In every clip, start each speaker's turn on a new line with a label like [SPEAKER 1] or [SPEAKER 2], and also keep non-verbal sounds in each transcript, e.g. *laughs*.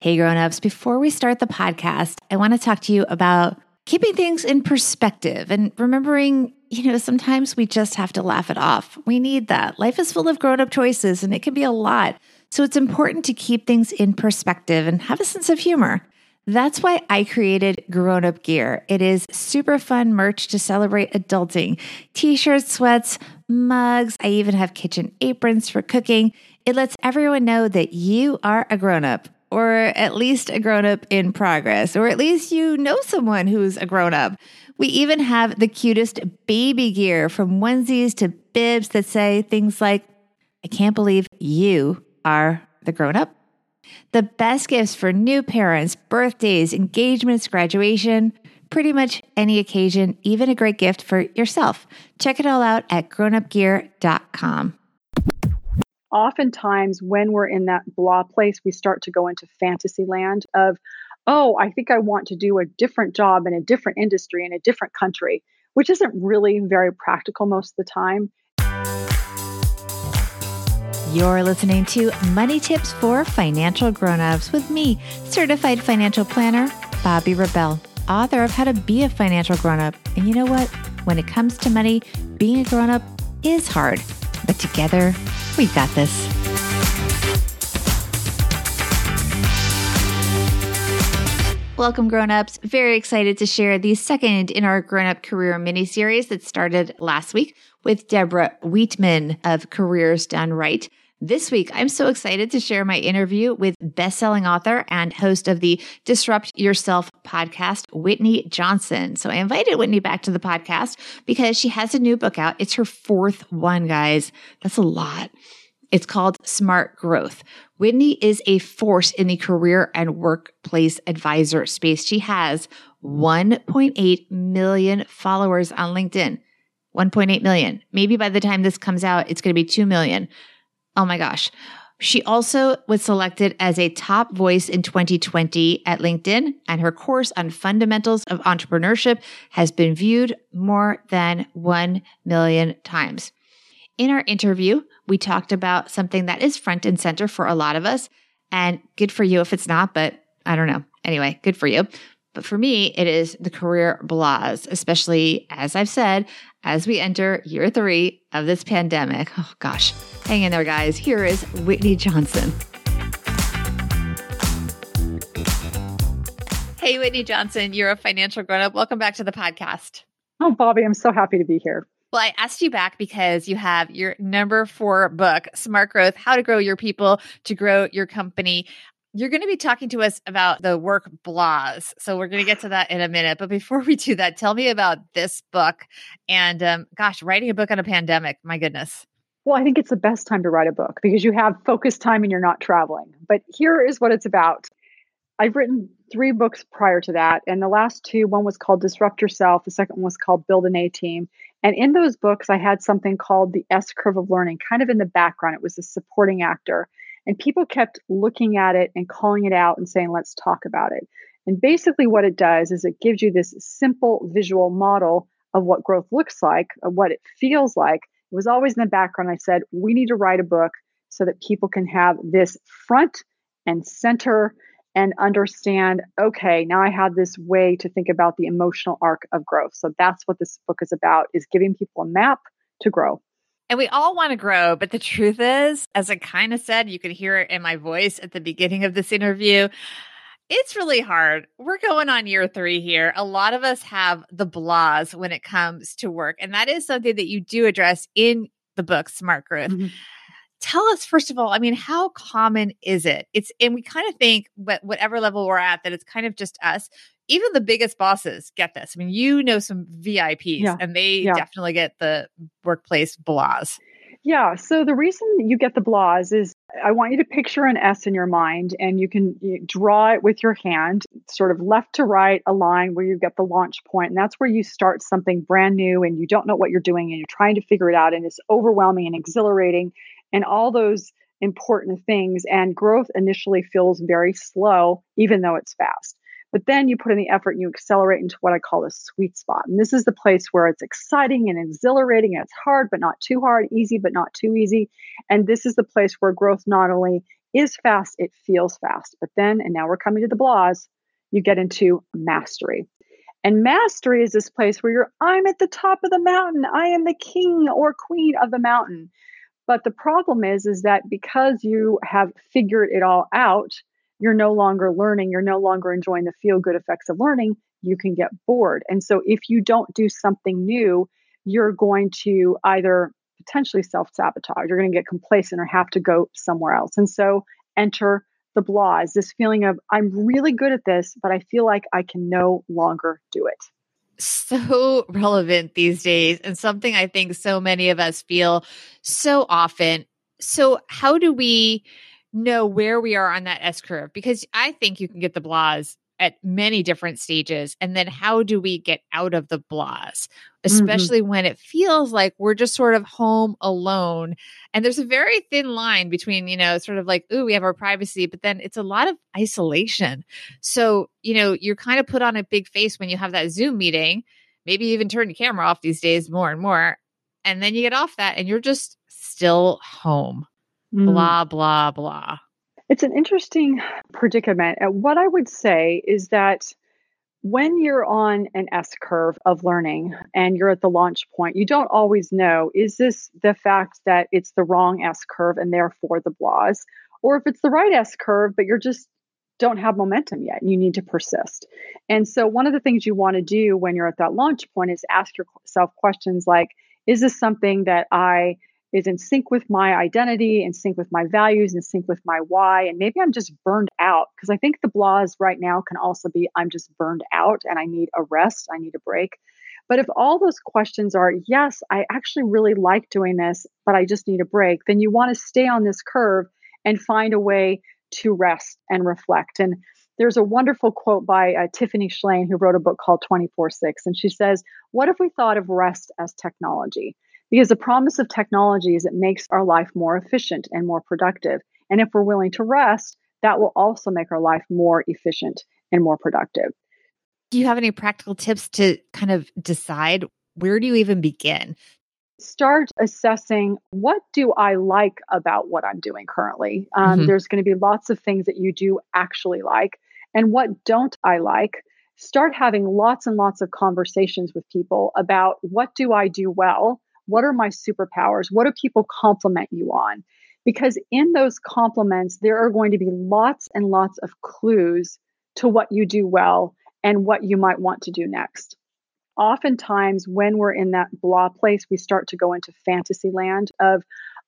[SPEAKER 1] Hey, grown-ups, before we start the podcast, I want to talk to you about keeping things in perspective and remembering, you know, sometimes we just have to laugh it off. We need that. Life is full of grown-up choices and it can be a lot. So it's important to keep things in perspective and have a sense of humor. That's why I created Grown Up Gear. It is super fun merch to celebrate adulting t shirts, sweats, mugs. I even have kitchen aprons for cooking. It lets everyone know that you are a grown up, or at least a grown up in progress, or at least you know someone who's a grown up. We even have the cutest baby gear from onesies to bibs that say things like, I can't believe you are the grown up. The best gifts for new parents, birthdays, engagements, graduation, pretty much any occasion, even a great gift for yourself. Check it all out at grownupgear.com.
[SPEAKER 2] Oftentimes, when we're in that blah place, we start to go into fantasy land of, oh, I think I want to do a different job in a different industry in a different country, which isn't really very practical most of the time.
[SPEAKER 1] You're listening to Money Tips for Financial Grown-ups with me, certified financial planner, Bobbi Rebell, author of How to Be a Financial Grown-up. And you know what? When it comes to money, being a grown-up is hard, but together, we got this. Welcome, grown-ups. Very excited to share the second in our grown-up career mini series that started last week with Deborah Wheatman of Careers Done Write. This week, I'm so excited to share my interview with best-selling author and host of the Disrupt Yourself podcast, Whitney Johnson. So I invited Whitney back to the podcast because she has a new book out. It's her fourth one, guys. That's a lot. It's called Smart Growth. Whitney is a force in the career and workplace advisor space. She has 1.8 million followers on LinkedIn. 1.8 million. Maybe by the time this comes out, it's going to be 2 million. Oh my gosh. She also was selected as a top voice in 2020 at LinkedIn, and her course on fundamentals of entrepreneurship has been viewed more than 1 million times. In our interview, we talked about something that is front and center for a lot of us, and good for you if it's not, but I don't know. Anyway, good for you. But for me, it is the career blahs, especially as I've said, as we enter year three of this pandemic. Oh gosh, hang in there, guys. Here is Whitney Johnson. Hey, Whitney Johnson, you're a financial grown up. Welcome back to the podcast.
[SPEAKER 2] Oh, Bobbi, I'm so happy to be here.
[SPEAKER 1] Well, I asked you back because you have your number four book, Smart Growth How to Grow Your People to Grow Your Company. You're going to be talking to us about the work blahs. So we're going to get to that in a minute. But before *laughs* we do that, tell me about this book. And um, gosh, writing a book on a pandemic, my goodness.
[SPEAKER 2] Well, I think it's the best time to write a book because you have focused time and you're not traveling. But here is what it's about. I've written three books prior to that. And the last two, one was called Disrupt Yourself, the second one was called Build an A Team. And in those books, I had something called the S curve of learning, kind of in the background. It was a supporting actor. And people kept looking at it and calling it out and saying, let's talk about it. And basically, what it does is it gives you this simple visual model of what growth looks like, of what it feels like. It was always in the background. I said, we need to write a book so that people can have this front and center and understand okay now i have this way to think about the emotional arc of growth so that's what this book is about is giving people a map to grow
[SPEAKER 1] and we all want to grow but the truth is as i kind of said you could hear it in my voice at the beginning of this interview it's really hard. We're going on year three here. A lot of us have the blahs when it comes to work. And that is something that you do address in the book, Smart Growth. Mm-hmm tell us first of all i mean how common is it? It's and we kind of think but whatever level we're at that it's kind of just us. Even the biggest bosses get this. I mean you know some vips yeah. and they yeah. definitely get the workplace blahs
[SPEAKER 2] yeah so the reason you get the blahs is i want you to picture an s in your mind and you can you draw it with your hand sort of left to right a line where you get the launch point and that's where you start something brand new and you don't know what you're doing and you're trying to figure it out and it's overwhelming and exhilarating and all those important things. And growth initially feels very slow, even though it's fast. But then you put in the effort and you accelerate into what I call the sweet spot. And this is the place where it's exciting and exhilarating and it's hard, but not too hard, easy, but not too easy. And this is the place where growth not only is fast, it feels fast. But then, and now we're coming to the blahs, you get into mastery. And mastery is this place where you're, I'm at the top of the mountain. I am the king or queen of the mountain. But the problem is, is that because you have figured it all out, you're no longer learning, you're no longer enjoying the feel good effects of learning, you can get bored. And so if you don't do something new, you're going to either potentially self sabotage, you're going to get complacent or have to go somewhere else. And so enter the blahs, this feeling of I'm really good at this, but I feel like I can no longer do it.
[SPEAKER 1] So *laughs* relevant these days, and something I think so many of us feel so often. So, how do we know where we are on that S curve? Because I think you can get the blahs at many different stages. And then how do we get out of the blahs, mm-hmm. especially mm-hmm. when it feels like we're just sort of home alone? And there's a very thin line between, you know, sort of like, ooh, we have our privacy, but then it's a lot of isolation. So, you know, you're kind of put on a big face when you have that Zoom meeting, maybe even turn your camera off these days more and more. And then you get off that and you're just still home. Mm. Blah, blah, blah.
[SPEAKER 2] It's an interesting predicament. And what I would say is that when you're on an S curve of learning and you're at the launch point, you don't always know is this the fact that it's the wrong S curve and therefore the blahs, or if it's the right S curve, but you're just don't have momentum yet and you need to persist. And so, one of the things you want to do when you're at that launch point is ask yourself questions like, is this something that I is in sync with my identity, in sync with my values, in sync with my why. And maybe I'm just burned out because I think the blahs right now can also be I'm just burned out and I need a rest, I need a break. But if all those questions are, yes, I actually really like doing this, but I just need a break, then you want to stay on this curve and find a way to rest and reflect. And there's a wonderful quote by uh, Tiffany Shlain, who wrote a book called 24 6. And she says, What if we thought of rest as technology? Because the promise of technology is it makes our life more efficient and more productive. And if we're willing to rest, that will also make our life more efficient and more productive.
[SPEAKER 1] Do you have any practical tips to kind of decide where do you even begin?
[SPEAKER 2] Start assessing what do I like about what I'm doing currently. Um, mm-hmm. There's going to be lots of things that you do actually like, and what don't I like. Start having lots and lots of conversations with people about what do I do well what are my superpowers? What do people compliment you on? Because in those compliments, there are going to be lots and lots of clues to what you do well and what you might want to do next. Oftentimes, when we're in that blah place, we start to go into fantasy land of,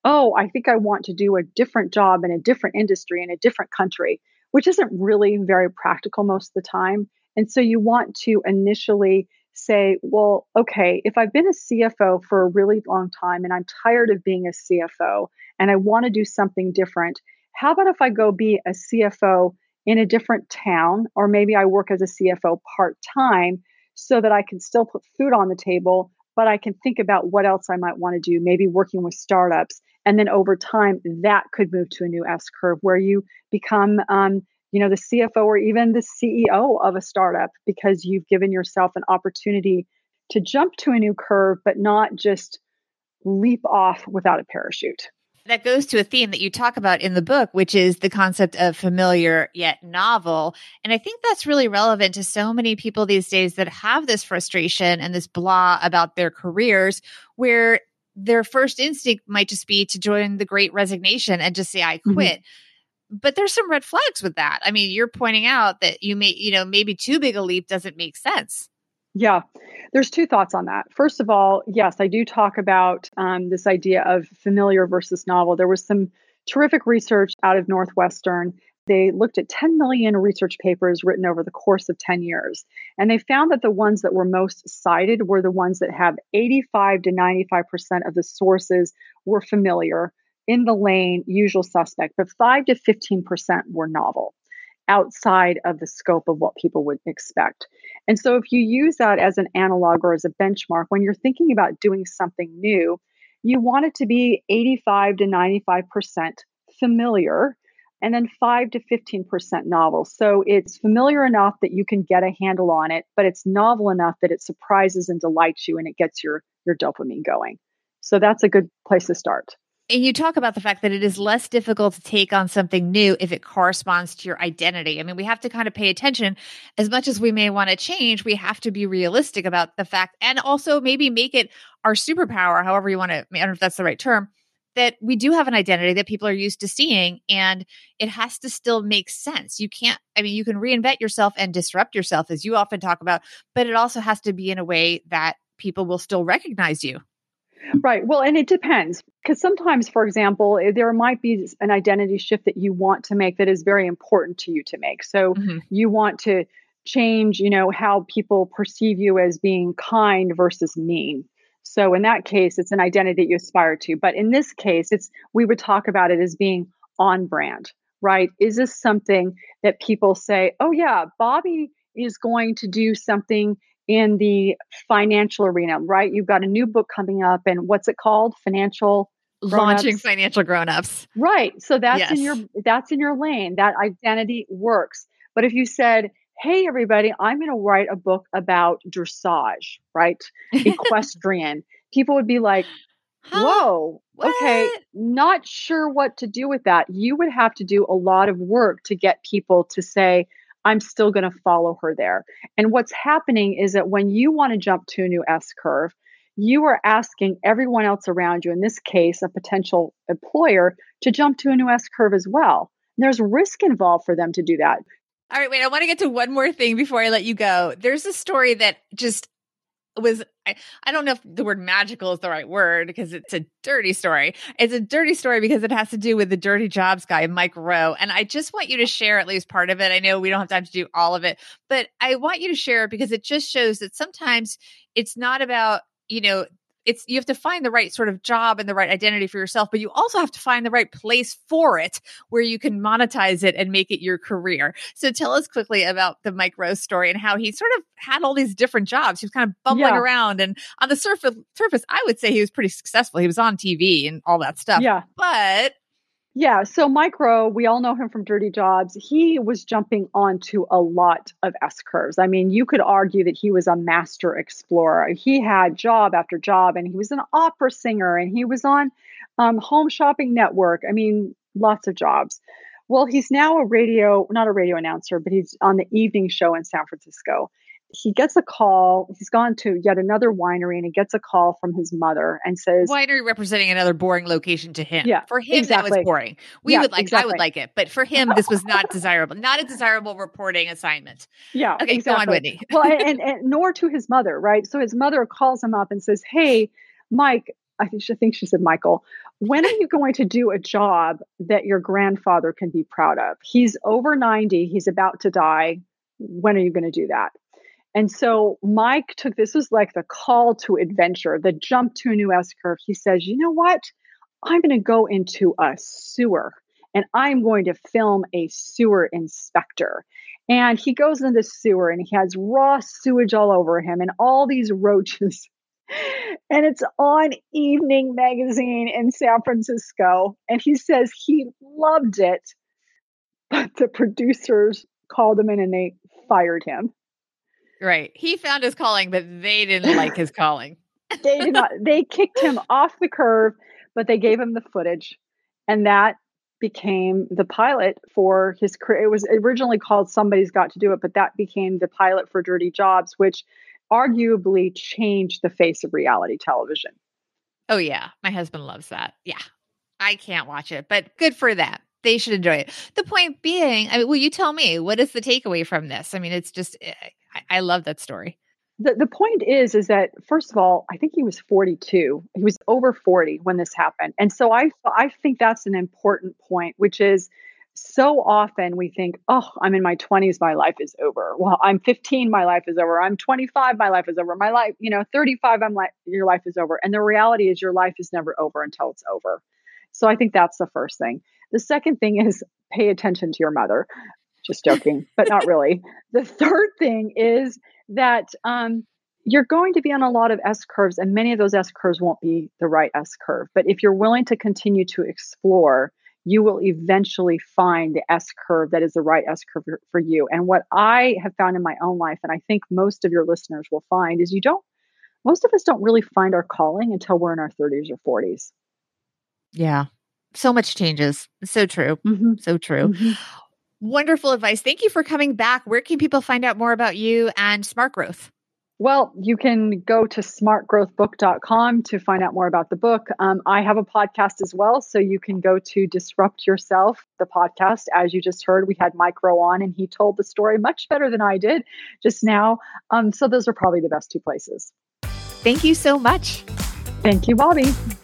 [SPEAKER 2] oh, I think I want to do a different job in a different industry in a different country, which isn't really very practical most of the time. And so you want to initially say, well, okay, if I've been a CFO for a really long time and I'm tired of being a CFO and I want to do something different, how about if I go be a CFO in a different town, or maybe I work as a CFO part time so that I can still put food on the table, but I can think about what else I might want to do, maybe working with startups. And then over time, that could move to a new S curve where you become um, you know the CFO or even the CEO of a startup because you've given yourself an opportunity to jump to a new curve but not just leap off without a parachute.
[SPEAKER 1] That goes to a theme that you talk about in the book, which is the concept of familiar yet novel. And I think that's really relevant to so many people these days that have this frustration and this blah about their careers, where their first instinct might just be to join the great resignation and just say, I mm-hmm. quit. Mm-hmm but there's some red flags with that. I mean, you're pointing out that you may, you know, maybe too big a leap doesn't make sense.
[SPEAKER 2] Yeah, there's two thoughts on that. First of all, yes, I do talk about um, this idea of familiar versus novel. There was some terrific research out of Northwestern. They looked at 10 million research papers written over the course of 10 years. And they found that the ones that were most cited were the ones that have 85 to 95% of the sources were familiar in the lane, usual suspect, but 5 to 15% were novel outside of the scope of what people would expect. And so, if you use that as an analog or as a benchmark, when you're thinking about doing something new, you want it to be 85 to 95% familiar and then 5 to 15% novel. So it's familiar enough that you can get a handle on it, but it's novel enough that it surprises and delights you and it gets your your dopamine going. So that's a good place to start.
[SPEAKER 1] And you talk about the fact that it is less difficult to take on something new if it corresponds to your identity. I mean, we have to kind of pay attention as much as we may want to change. We have to be realistic about the fact and also maybe make it our superpower, however you want to, I don't know if that's the right term, that we do have an identity that people are used to seeing and it has to still make sense. You can't, I mean, you can reinvent yourself and disrupt yourself, as you often talk about, but it also has to be in a way that people will still recognize you.
[SPEAKER 2] Right. Well, and it depends because sometimes, for example, eh, there might be an identity shift that you want to make that is very important to you to make. So mm-hmm. you want to change, you know, how people perceive you as being kind versus mean. So in that case, it's an identity that you aspire to. But in this case, it's we would talk about it as being on brand, right? Is this something that people say, "Oh yeah, Bobbi is going to do something in the financial arena, right? You've got a new book coming up, and what's it called? Financial
[SPEAKER 1] launching financial grown-ups.
[SPEAKER 2] Right. So that's yes. in your that's in your lane. That identity works. But if you said, "Hey everybody, I'm going to write a book about dressage," right? *laughs* Equestrian. people would be like, Whoa. What? Okay. Not sure what to do with that. You would have to do a lot of work to get people to say, I'm still going to follow her there. And what's happening is that when you want to jump to a new S curve, you are asking everyone else around you, in this case, a potential employer, to jump to a new S curve as well. And there's risk involved for them to do that.
[SPEAKER 1] All right, wait, I want to get to one more thing before I let you go. There's a story that just was I, I don't know if the word magical is the right word because it's a dirty story. It's a dirty story because it has to do with the dirty jobs guy, Mike Rowe. And I just want you to share at least part of it. I know we don't have time to do all of it, but I want you to share it because it just shows that sometimes it's not about, you know, it's you have to find the right sort of job and the right identity for yourself, but you also have to find the right place for it where you can monetize it and make it your career. So tell us quickly about the Mike Rowe's story and how he sort of had all these different jobs. He was kind of bumbling yeah. around and on the surface surface, I would say he was pretty successful. He was on TV and all that stuff.
[SPEAKER 2] Yeah.
[SPEAKER 1] But
[SPEAKER 2] yeah. So Mike Rowe, we all know him from Dirty Jobs. He was jumping onto a lot of S curves. I mean, you could argue that he was a master explorer. He had job after job, and he was an opera singer, and he was on um, Home Shopping Network. I mean, lots of jobs. Well, he's now a radio, not a radio announcer, but he's on the evening show in San Francisco he gets a call. He's gone to yet another winery and he gets a call from his mother and says,
[SPEAKER 1] "Winery representing another boring location to him. Yeah, for him exactly. that was boring. We yeah, would like, exactly. I would like it, but for him, this was not desirable. Not a desirable reporting assignment.
[SPEAKER 2] Yeah.
[SPEAKER 1] Okay, exactly. go on, Whitney. *laughs*
[SPEAKER 2] well, and, *laughs* and, and nor to his mother, right? So his mother calls him up and says, "Hey, Mike." I think she said, Michael, when are you going to do a job that your grandfather can be proud of? He's over 90, he's about to die. When are you going to do that? And so Mike took this was like the call to adventure, the jump to a new S curve. He says, you know what? I'm going to go into a sewer and I'm going to film a sewer inspector. And he goes into the sewer and he has raw sewage all over him and all these roaches. *laughs* and it's on Evening Magazine in San Francisco. And he says he loved it, but the producers called him in and they fired him.
[SPEAKER 1] Right. He found his calling, but they didn't *laughs* like his calling.
[SPEAKER 2] they did not. *laughs* They kicked him off the curve, but they gave him the footage. And that became the pilot for his career. It was originally called Somebody's Got to Do It, but that became the pilot for Dirty Jobs, which arguably changed the face of reality television.
[SPEAKER 1] Oh, yeah. My husband loves that. Yeah. I can't watch it, but good for that they should enjoy it. The point being, I mean, will you tell me what is the takeaway from this? I mean, it's just eh, I, I love that story.
[SPEAKER 2] The, the point is is that first of all i think he was 42 he was over 40 when this happened. And so i i think that's an important point which is so often we think oh i'm in my 20s my life is over. Well i'm 15 my life is over. I'm 25 my life is over. My life you know 35 i'm like your life is over. And the reality is your life is never over until it's over. So i think that's the first thing. The second thing is pay attention to your mother just joking, but not really. The third thing is that um, you're going to be on a lot of S curves, and many of those S curves won't be the right S curve. But if you're willing to continue to explore, you will eventually find the S curve that is the right S curve for you. And what I have found in my own life, and I think most of your listeners will find, is you don't, most of us don't really find our calling until we're in our 30s or 40s.
[SPEAKER 1] Yeah. So much changes. So true. Mm-hmm. So true. Mm-hmm. Wonderful advice. Thank you for coming back. Where can people find out more about you and Smart Growth?
[SPEAKER 2] Well, you can go to smartgrowthbook.com to find out more about the book. Um, I have a podcast as well. So you can go to Disrupt Yourself, the podcast. As you just heard, we had Mike Rowe on and he told the story much better than I did just now. Um, so those are probably the best two places.
[SPEAKER 1] Thank you so much.
[SPEAKER 2] Thank you, Bobbi.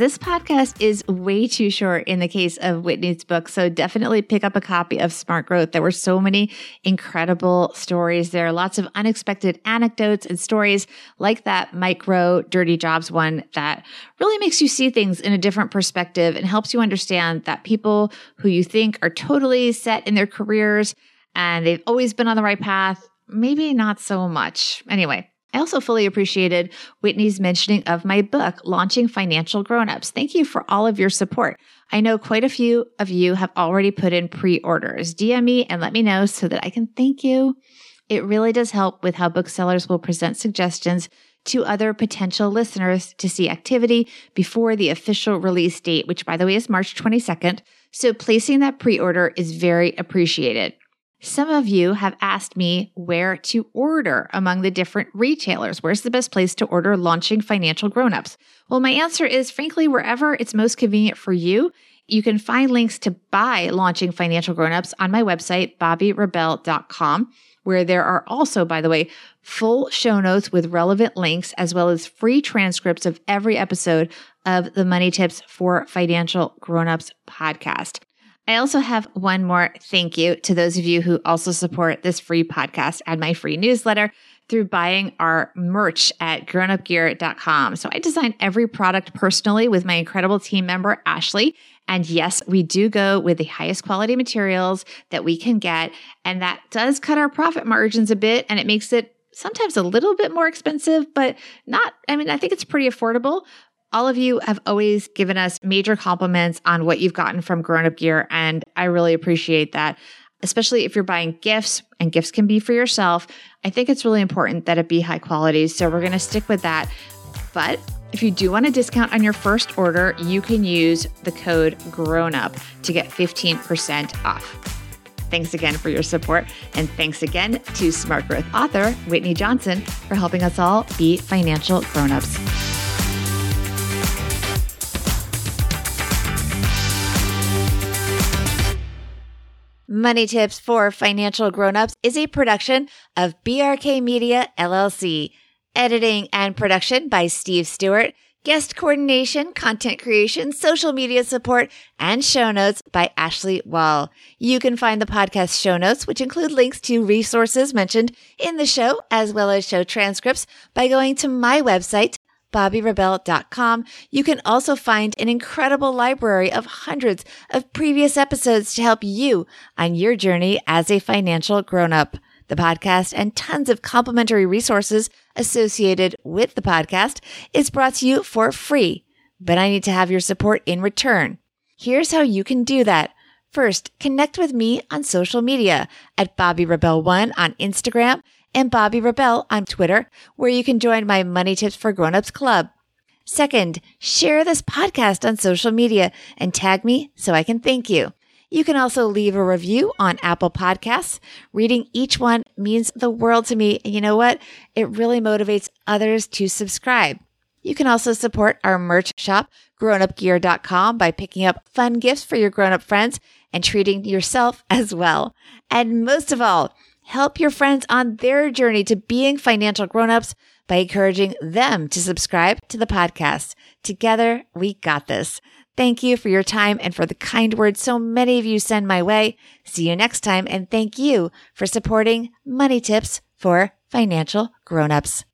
[SPEAKER 1] This podcast is way too short in the case of Whitney's book. So definitely pick up a copy of Smart Growth. There were so many incredible stories there, are lots of unexpected anecdotes and stories like that Mike Rowe Dirty Jobs one that really makes you see things in a different perspective and helps you understand that people who you think are totally set in their careers and they've always been on the right path, maybe not so much. Anyway, I also fully appreciated Whitney's mentioning of my book, Launching Financial Grownups. Thank you for all of your support. I know quite a few of you have already put in pre orders. DM me and let me know so that I can thank you. It really does help with how booksellers will present suggestions to other potential listeners to see activity before the official release date, which by the way is March 22nd. So placing that pre order is very appreciated. Some of you have asked me where to order among the different retailers. Where's the best place to order launching financial grownups? Well, my answer is frankly, wherever it's most convenient for you. You can find links to buy launching financial grownups on my website, bobbirebell.com, where there are also, by the way, full show notes with relevant links, as well as free transcripts of every episode of the Money Tips for Financial Grownups podcast. I also have one more thank you to those of you who also support this free podcast and my free newsletter through buying our merch at grownupgear.com. So I design every product personally with my incredible team member, Ashley. And yes, we do go with the highest quality materials that we can get. And that does cut our profit margins a bit and it makes it sometimes a little bit more expensive, but not, I mean, I think it's pretty affordable. All of you have always given us major compliments on what you've gotten from Grown Up Gear, and I really appreciate that. Especially if you're buying gifts, and gifts can be for yourself. I think it's really important that it be high quality. So we're going to stick with that. But if you do want a discount on your first order, you can use the code GROWNUP to get 15% off. Thanks again for your support. And thanks again to Smart Growth author Whitney Johnson for helping us all be financial grownups. Money Tips for Financial Grownups is a production of BRK Media LLC. Editing and production by Steve Stewart. Guest coordination, content creation, social media support, and show notes by Ashley Wall. You can find the podcast show notes, which include links to resources mentioned in the show, as well as show transcripts by going to my website, bobbirebell.com. You can also find an incredible library of hundreds of previous episodes to help you on your journey as a financial grown up. The podcast and tons of complimentary resources associated with the podcast is brought to you for free, but I need to have your support in return. Here's how you can do that. First, connect with me on social media at Bobbi Rebell One on Instagram and Bobbi Rebell on Twitter, where you can join my Money Tips for Grownups Club. Second, share this podcast on social media and tag me so I can thank you. You can also leave a review on Apple Podcasts. Reading each one means the world to me. And you know what? It really motivates others to subscribe. You can also support our merch shop, grownupgear.com, by picking up fun gifts for your grown up friends and treating yourself as well. And most of all, help your friends on their journey to being financial grown-ups by encouraging them to subscribe to the podcast. Together, we got this. Thank you for your time and for the kind words so many of you send my way. See you next time and thank you for supporting Money Tips for Financial Grown-ups.